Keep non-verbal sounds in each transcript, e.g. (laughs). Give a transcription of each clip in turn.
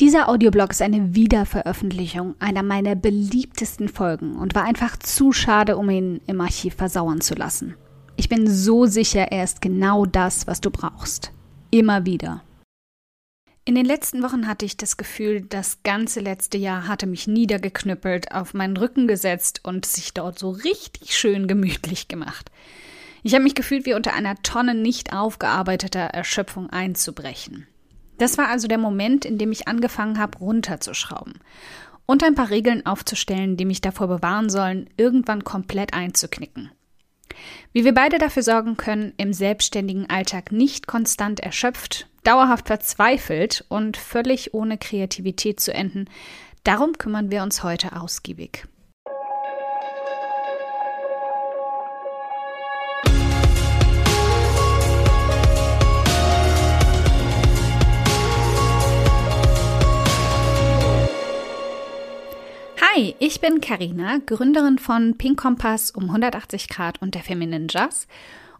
Dieser Audioblog ist eine Wiederveröffentlichung einer meiner beliebtesten Folgen und war einfach zu schade, um ihn im Archiv versauern zu lassen. Ich bin so sicher, er ist genau das, was du brauchst. Immer wieder. In den letzten Wochen hatte ich das Gefühl, das ganze letzte Jahr hatte mich niedergeknüppelt, auf meinen Rücken gesetzt und sich dort so richtig schön gemütlich gemacht. Ich habe mich gefühlt, wie unter einer Tonne nicht aufgearbeiteter Erschöpfung einzubrechen. Das war also der Moment, in dem ich angefangen habe, runterzuschrauben und ein paar Regeln aufzustellen, die mich davor bewahren sollen, irgendwann komplett einzuknicken. Wie wir beide dafür sorgen können, im selbstständigen Alltag nicht konstant erschöpft, dauerhaft verzweifelt und völlig ohne Kreativität zu enden, darum kümmern wir uns heute ausgiebig. Hi, ich bin Karina, Gründerin von Pink Kompass um 180 Grad und der Feminine Jazz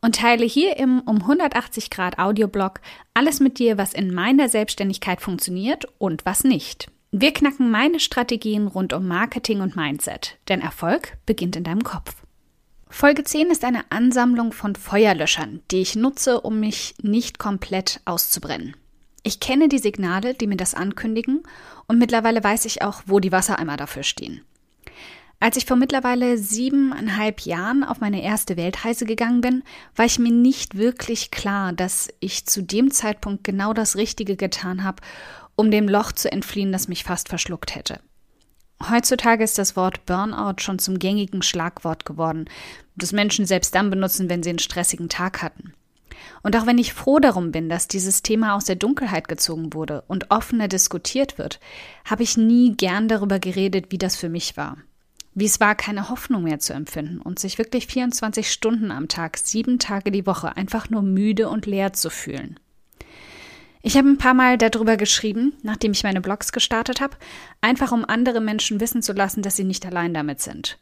und teile hier im um 180 Grad Audioblog alles mit dir, was in meiner Selbstständigkeit funktioniert und was nicht. Wir knacken meine Strategien rund um Marketing und Mindset, denn Erfolg beginnt in deinem Kopf. Folge 10 ist eine Ansammlung von Feuerlöschern, die ich nutze, um mich nicht komplett auszubrennen. Ich kenne die Signale, die mir das ankündigen, und mittlerweile weiß ich auch, wo die Wassereimer dafür stehen. Als ich vor mittlerweile siebeneinhalb Jahren auf meine erste Weltreise gegangen bin, war ich mir nicht wirklich klar, dass ich zu dem Zeitpunkt genau das Richtige getan habe, um dem Loch zu entfliehen, das mich fast verschluckt hätte. Heutzutage ist das Wort Burnout schon zum gängigen Schlagwort geworden, das Menschen selbst dann benutzen, wenn sie einen stressigen Tag hatten. Und auch wenn ich froh darum bin, dass dieses Thema aus der Dunkelheit gezogen wurde und offener diskutiert wird, habe ich nie gern darüber geredet, wie das für mich war. Wie es war, keine Hoffnung mehr zu empfinden und sich wirklich 24 Stunden am Tag, sieben Tage die Woche einfach nur müde und leer zu fühlen. Ich habe ein paar Mal darüber geschrieben, nachdem ich meine Blogs gestartet habe, einfach um andere Menschen wissen zu lassen, dass sie nicht allein damit sind.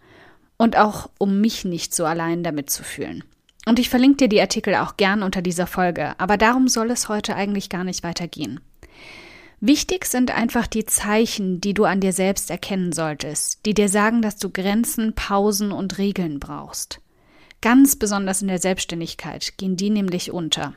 Und auch um mich nicht so allein damit zu fühlen. Und ich verlinke dir die Artikel auch gern unter dieser Folge, aber darum soll es heute eigentlich gar nicht weitergehen. Wichtig sind einfach die Zeichen, die du an dir selbst erkennen solltest, die dir sagen, dass du Grenzen, Pausen und Regeln brauchst. Ganz besonders in der Selbstständigkeit gehen die nämlich unter.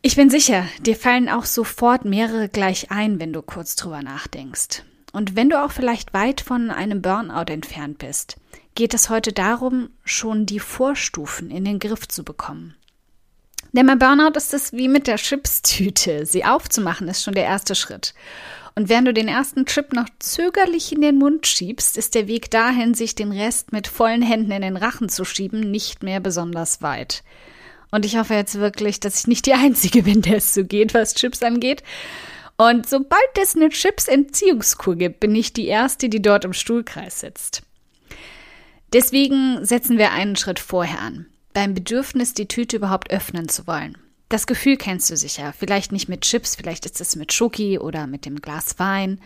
Ich bin sicher, dir fallen auch sofort mehrere gleich ein, wenn du kurz drüber nachdenkst. Und wenn du auch vielleicht weit von einem Burnout entfernt bist, geht es heute darum, schon die Vorstufen in den Griff zu bekommen. Denn bei Burnout ist es wie mit der Chipstüte. Sie aufzumachen ist schon der erste Schritt. Und während du den ersten Chip noch zögerlich in den Mund schiebst, ist der Weg dahin, sich den Rest mit vollen Händen in den Rachen zu schieben, nicht mehr besonders weit. Und ich hoffe jetzt wirklich, dass ich nicht die Einzige bin, der es so geht, was Chips angeht. Und sobald es eine Chips-Entziehungskur gibt, bin ich die Erste, die dort im Stuhlkreis sitzt. Deswegen setzen wir einen Schritt vorher an. Beim Bedürfnis, die Tüte überhaupt öffnen zu wollen. Das Gefühl kennst du sicher. Vielleicht nicht mit Chips, vielleicht ist es mit Schoki oder mit dem Glas Wein.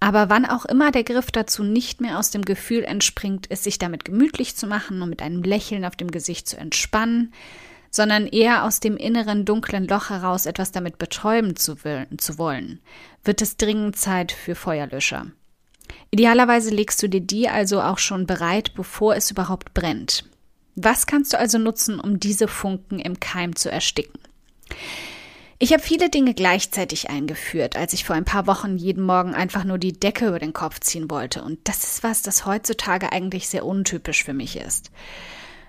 Aber wann auch immer der Griff dazu nicht mehr aus dem Gefühl entspringt, es sich damit gemütlich zu machen und mit einem Lächeln auf dem Gesicht zu entspannen, sondern eher aus dem inneren dunklen Loch heraus etwas damit betäuben zu, zu wollen, wird es dringend Zeit für Feuerlöscher. Idealerweise legst du dir die also auch schon bereit, bevor es überhaupt brennt. Was kannst du also nutzen, um diese Funken im Keim zu ersticken? Ich habe viele Dinge gleichzeitig eingeführt, als ich vor ein paar Wochen jeden Morgen einfach nur die Decke über den Kopf ziehen wollte. Und das ist was, das heutzutage eigentlich sehr untypisch für mich ist.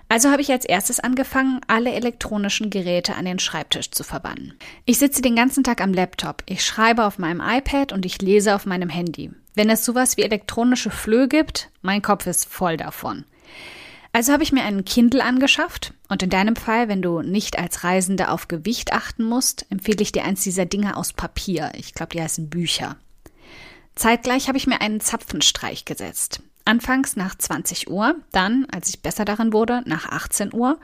Also habe ich als erstes angefangen, alle elektronischen Geräte an den Schreibtisch zu verbannen. Ich sitze den ganzen Tag am Laptop, ich schreibe auf meinem iPad und ich lese auf meinem Handy. Wenn es sowas wie elektronische Flöhe gibt, mein Kopf ist voll davon. Also habe ich mir einen Kindle angeschafft und in deinem Fall, wenn du nicht als Reisende auf Gewicht achten musst, empfehle ich dir eins dieser Dinge aus Papier. Ich glaube, die heißen Bücher. Zeitgleich habe ich mir einen Zapfenstreich gesetzt. Anfangs nach 20 Uhr, dann, als ich besser darin wurde, nach 18 Uhr,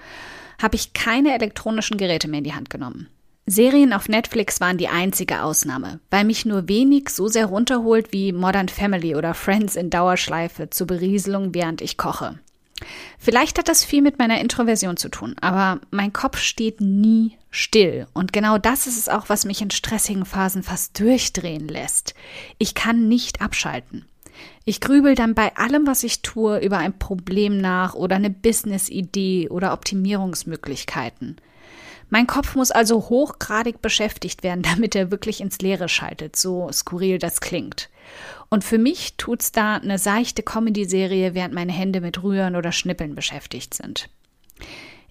habe ich keine elektronischen Geräte mehr in die Hand genommen. Serien auf Netflix waren die einzige Ausnahme, weil mich nur wenig so sehr runterholt wie Modern Family oder Friends in Dauerschleife zur Berieselung, während ich koche. Vielleicht hat das viel mit meiner Introversion zu tun, aber mein Kopf steht nie still. Und genau das ist es auch, was mich in stressigen Phasen fast durchdrehen lässt. Ich kann nicht abschalten. Ich grübel dann bei allem, was ich tue, über ein Problem nach oder eine Business-Idee oder Optimierungsmöglichkeiten. Mein Kopf muss also hochgradig beschäftigt werden, (laughs) damit er wirklich ins Leere schaltet, so skurril das klingt. Und für mich tut's da eine seichte Comedy-Serie, während meine Hände mit Rühren oder Schnippeln beschäftigt sind.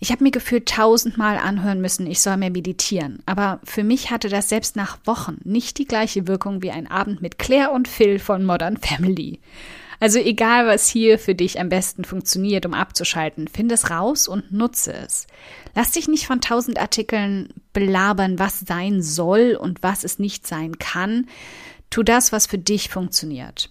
Ich habe mir gefühlt tausendmal anhören müssen, ich soll mehr meditieren. Aber für mich hatte das selbst nach Wochen nicht die gleiche Wirkung wie ein Abend mit Claire und Phil von Modern Family. Also egal, was hier für dich am besten funktioniert, um abzuschalten, finde es raus und nutze es. Lass dich nicht von tausend Artikeln belabern, was sein soll und was es nicht sein kann. Tu das, was für dich funktioniert.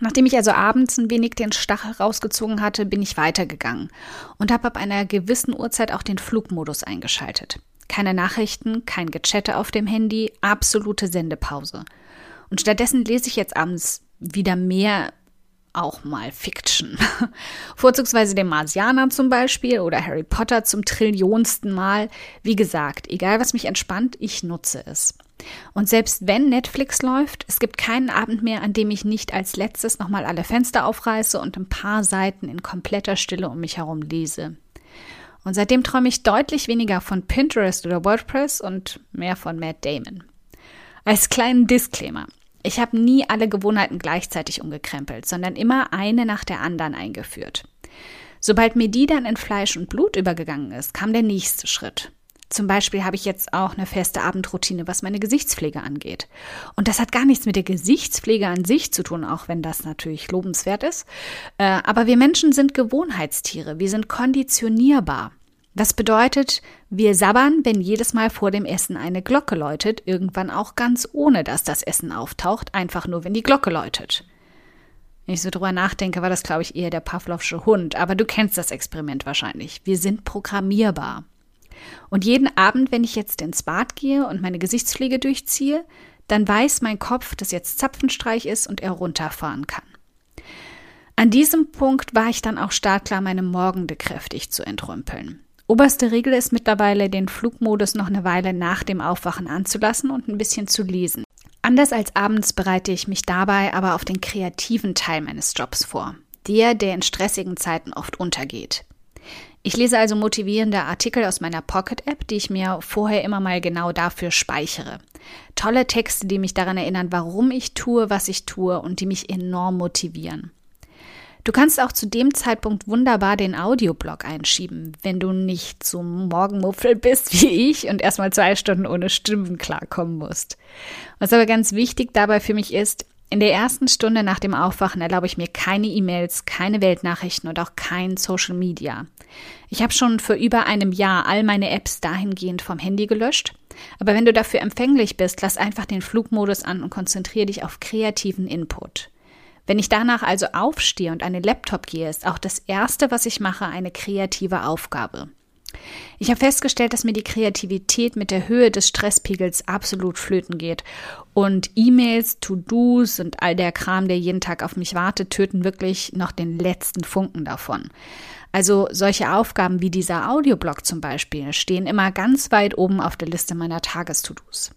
Nachdem ich also abends ein wenig den Stachel rausgezogen hatte, bin ich weitergegangen und habe ab einer gewissen Uhrzeit auch den Flugmodus eingeschaltet. Keine Nachrichten, kein Gechatte auf dem Handy, absolute Sendepause. Und stattdessen lese ich jetzt abends wieder mehr auch mal Fiction. (laughs) Vorzugsweise den Marsianer zum Beispiel oder Harry Potter zum trillionsten Mal. Wie gesagt, egal was mich entspannt, ich nutze es. Und selbst wenn Netflix läuft, es gibt keinen Abend mehr, an dem ich nicht als letztes nochmal alle Fenster aufreiße und ein paar Seiten in kompletter Stille um mich herum lese. Und seitdem träume ich deutlich weniger von Pinterest oder WordPress und mehr von Matt Damon. Als kleinen Disclaimer. Ich habe nie alle Gewohnheiten gleichzeitig umgekrempelt, sondern immer eine nach der anderen eingeführt. Sobald mir die dann in Fleisch und Blut übergegangen ist, kam der nächste Schritt. Zum Beispiel habe ich jetzt auch eine feste Abendroutine, was meine Gesichtspflege angeht. Und das hat gar nichts mit der Gesichtspflege an sich zu tun, auch wenn das natürlich lobenswert ist. Äh, aber wir Menschen sind Gewohnheitstiere, wir sind konditionierbar. Das bedeutet, wir sabbern, wenn jedes Mal vor dem Essen eine Glocke läutet, irgendwann auch ganz ohne, dass das Essen auftaucht, einfach nur, wenn die Glocke läutet. Wenn ich so drüber nachdenke, war das, glaube ich, eher der Pavlovsche Hund, aber du kennst das Experiment wahrscheinlich. Wir sind programmierbar. Und jeden Abend, wenn ich jetzt ins Bad gehe und meine Gesichtspflege durchziehe, dann weiß mein Kopf, dass jetzt Zapfenstreich ist und er runterfahren kann. An diesem Punkt war ich dann auch startklar, meine Morgende kräftig zu entrümpeln. Oberste Regel ist mittlerweile, den Flugmodus noch eine Weile nach dem Aufwachen anzulassen und ein bisschen zu lesen. Anders als abends bereite ich mich dabei aber auf den kreativen Teil meines Jobs vor. Der, der in stressigen Zeiten oft untergeht. Ich lese also motivierende Artikel aus meiner Pocket-App, die ich mir vorher immer mal genau dafür speichere. Tolle Texte, die mich daran erinnern, warum ich tue, was ich tue und die mich enorm motivieren. Du kannst auch zu dem Zeitpunkt wunderbar den Audioblog einschieben, wenn du nicht so Morgenmuffel bist wie ich und erstmal zwei Stunden ohne Stimmen klarkommen musst. Was aber ganz wichtig dabei für mich ist, in der ersten Stunde nach dem Aufwachen erlaube ich mir keine E-Mails, keine Weltnachrichten und auch kein Social Media. Ich habe schon vor über einem Jahr all meine Apps dahingehend vom Handy gelöscht. Aber wenn du dafür empfänglich bist, lass einfach den Flugmodus an und konzentriere dich auf kreativen Input. Wenn ich danach also aufstehe und an den Laptop gehe, ist auch das Erste, was ich mache, eine kreative Aufgabe. Ich habe festgestellt, dass mir die Kreativität mit der Höhe des Stresspegels absolut flöten geht. Und E-Mails, To-Dos und all der Kram, der jeden Tag auf mich wartet, töten wirklich noch den letzten Funken davon. Also solche Aufgaben wie dieser Audioblog zum Beispiel stehen immer ganz weit oben auf der Liste meiner Tages-To-Dos.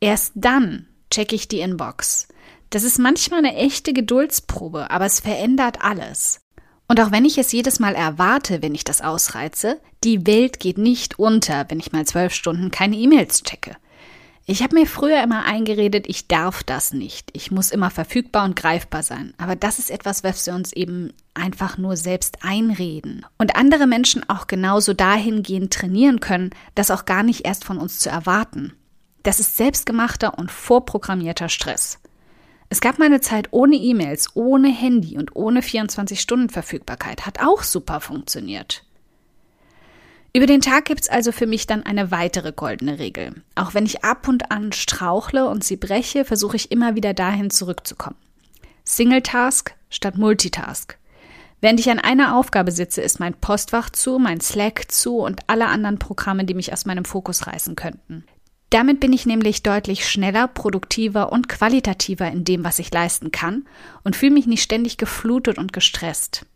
Erst dann checke ich die Inbox. Das ist manchmal eine echte Geduldsprobe, aber es verändert alles. Und auch wenn ich es jedes Mal erwarte, wenn ich das ausreize, die Welt geht nicht unter, wenn ich mal zwölf Stunden keine E-Mails checke. Ich habe mir früher immer eingeredet, ich darf das nicht. Ich muss immer verfügbar und greifbar sein. Aber das ist etwas, was wir uns eben einfach nur selbst einreden. Und andere Menschen auch genauso dahingehend trainieren können, das auch gar nicht erst von uns zu erwarten. Das ist selbstgemachter und vorprogrammierter Stress. Es gab mal eine Zeit ohne E-Mails, ohne Handy und ohne 24-Stunden-Verfügbarkeit. Hat auch super funktioniert. Über den Tag gibt's also für mich dann eine weitere goldene Regel. Auch wenn ich ab und an strauchle und sie breche, versuche ich immer wieder dahin zurückzukommen. Single Task statt Multitask. Während ich an einer Aufgabe sitze, ist mein Postfach zu, mein Slack zu und alle anderen Programme, die mich aus meinem Fokus reißen könnten. Damit bin ich nämlich deutlich schneller, produktiver und qualitativer in dem, was ich leisten kann und fühle mich nicht ständig geflutet und gestresst.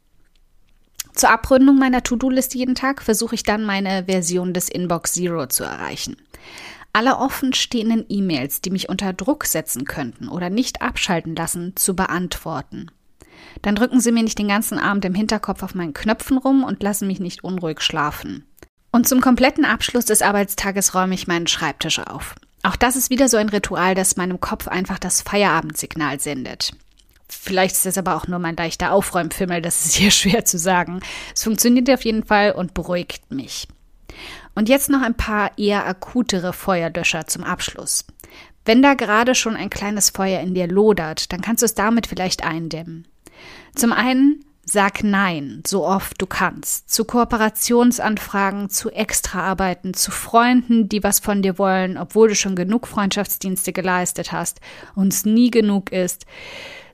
Zur Abrundung meiner To-Do-Liste jeden Tag versuche ich dann meine Version des Inbox Zero zu erreichen. Alle offen stehenden E-Mails, die mich unter Druck setzen könnten oder nicht abschalten lassen, zu beantworten. Dann drücken sie mir nicht den ganzen Abend im Hinterkopf auf meinen Knöpfen rum und lassen mich nicht unruhig schlafen. Und zum kompletten Abschluss des Arbeitstages räume ich meinen Schreibtisch auf. Auch das ist wieder so ein Ritual, das meinem Kopf einfach das Feierabendsignal sendet. Vielleicht ist das aber auch nur mein leichter Aufräumfimmel, das ist hier (laughs) schwer zu sagen. Es funktioniert auf jeden Fall und beruhigt mich. Und jetzt noch ein paar eher akutere Feuerlöscher zum Abschluss. Wenn da gerade schon ein kleines Feuer in dir lodert, dann kannst du es damit vielleicht eindämmen. Zum einen sag Nein, so oft du kannst, zu Kooperationsanfragen, zu Extraarbeiten, zu Freunden, die was von dir wollen, obwohl du schon genug Freundschaftsdienste geleistet hast und es nie genug ist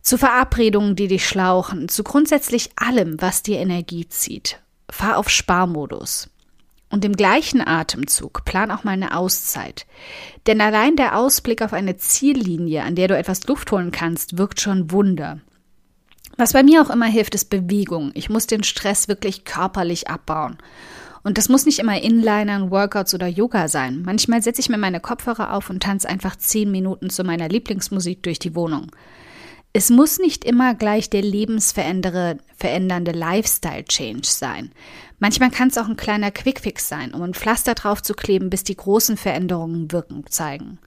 zu Verabredungen, die dich schlauchen, zu grundsätzlich allem, was dir Energie zieht. Fahr auf Sparmodus. Und im gleichen Atemzug plan auch mal eine Auszeit. Denn allein der Ausblick auf eine Ziellinie, an der du etwas Luft holen kannst, wirkt schon Wunder. Was bei mir auch immer hilft, ist Bewegung. Ich muss den Stress wirklich körperlich abbauen. Und das muss nicht immer Inlinern, Workouts oder Yoga sein. Manchmal setze ich mir meine Kopfhörer auf und tanze einfach zehn Minuten zu meiner Lieblingsmusik durch die Wohnung. Es muss nicht immer gleich der lebensverändernde Lifestyle-Change sein. Manchmal kann es auch ein kleiner Quickfix sein, um ein Pflaster drauf zu kleben, bis die großen Veränderungen Wirkung zeigen.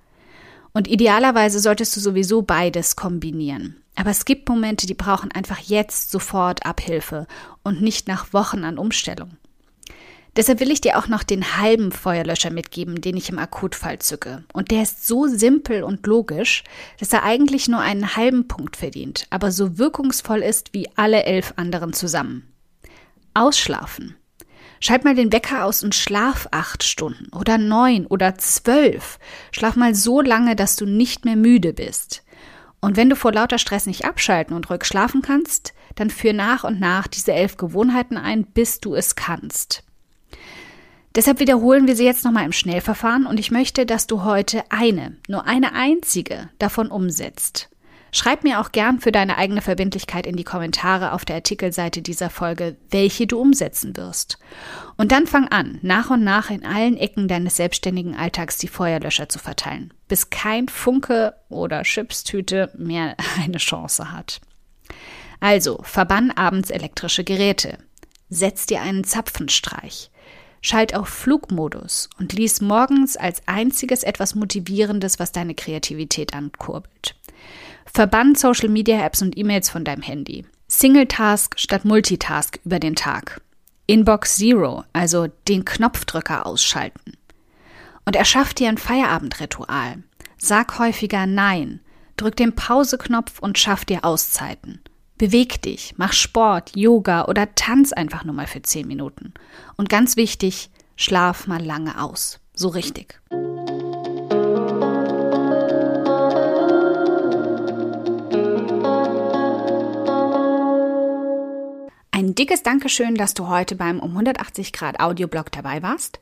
Und idealerweise solltest du sowieso beides kombinieren. Aber es gibt Momente, die brauchen einfach jetzt sofort Abhilfe und nicht nach Wochen an Umstellung. Deshalb will ich dir auch noch den halben Feuerlöscher mitgeben, den ich im Akutfall zücke. Und der ist so simpel und logisch, dass er eigentlich nur einen halben Punkt verdient, aber so wirkungsvoll ist wie alle elf anderen zusammen. Ausschlafen. Schalt mal den Wecker aus und schlaf acht Stunden oder neun oder zwölf. Schlaf mal so lange, dass du nicht mehr müde bist. Und wenn du vor lauter Stress nicht abschalten und ruhig schlafen kannst, dann führ nach und nach diese elf Gewohnheiten ein, bis du es kannst. Deshalb wiederholen wir sie jetzt nochmal im Schnellverfahren und ich möchte, dass du heute eine, nur eine einzige davon umsetzt. Schreib mir auch gern für deine eigene Verbindlichkeit in die Kommentare auf der Artikelseite dieser Folge, welche du umsetzen wirst. Und dann fang an, nach und nach in allen Ecken deines selbstständigen Alltags die Feuerlöscher zu verteilen, bis kein Funke oder Chipstüte mehr (laughs) eine Chance hat. Also, verbann abends elektrische Geräte. Setz dir einen Zapfenstreich. Schalt auf Flugmodus und lies morgens als einziges etwas Motivierendes, was deine Kreativität ankurbelt. Verbann Social Media Apps und E-Mails von deinem Handy. Single Task statt Multitask über den Tag. Inbox Zero, also den Knopfdrücker ausschalten. Und erschaff dir ein Feierabendritual. Sag häufiger Nein. Drück den Pauseknopf und schaff dir Auszeiten. Beweg dich, mach Sport, Yoga oder tanz einfach nur mal für 10 Minuten. Und ganz wichtig, schlaf mal lange aus. So richtig. Ein dickes Dankeschön, dass du heute beim um 180 Grad Audioblog dabei warst.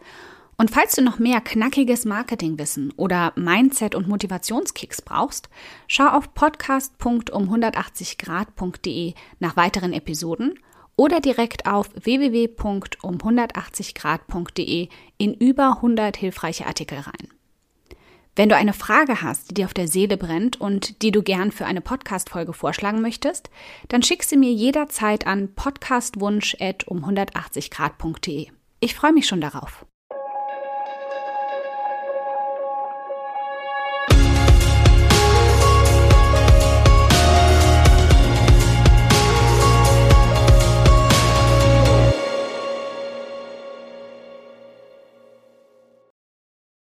Und falls du noch mehr knackiges Marketingwissen oder Mindset- und Motivationskicks brauchst, schau auf podcast.um180grad.de nach weiteren Episoden oder direkt auf www.um180grad.de in über 100 hilfreiche Artikel rein. Wenn du eine Frage hast, die dir auf der Seele brennt und die du gern für eine Podcast-Folge vorschlagen möchtest, dann schick sie mir jederzeit an podcastwunsch.um180grad.de. Ich freue mich schon darauf.